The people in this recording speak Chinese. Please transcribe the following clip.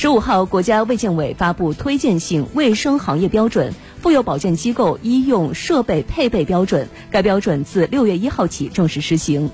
十五号，国家卫健委发布推荐性卫生行业标准《妇幼保健机构医用设备配备标准》，该标准自六月一号起正式施行。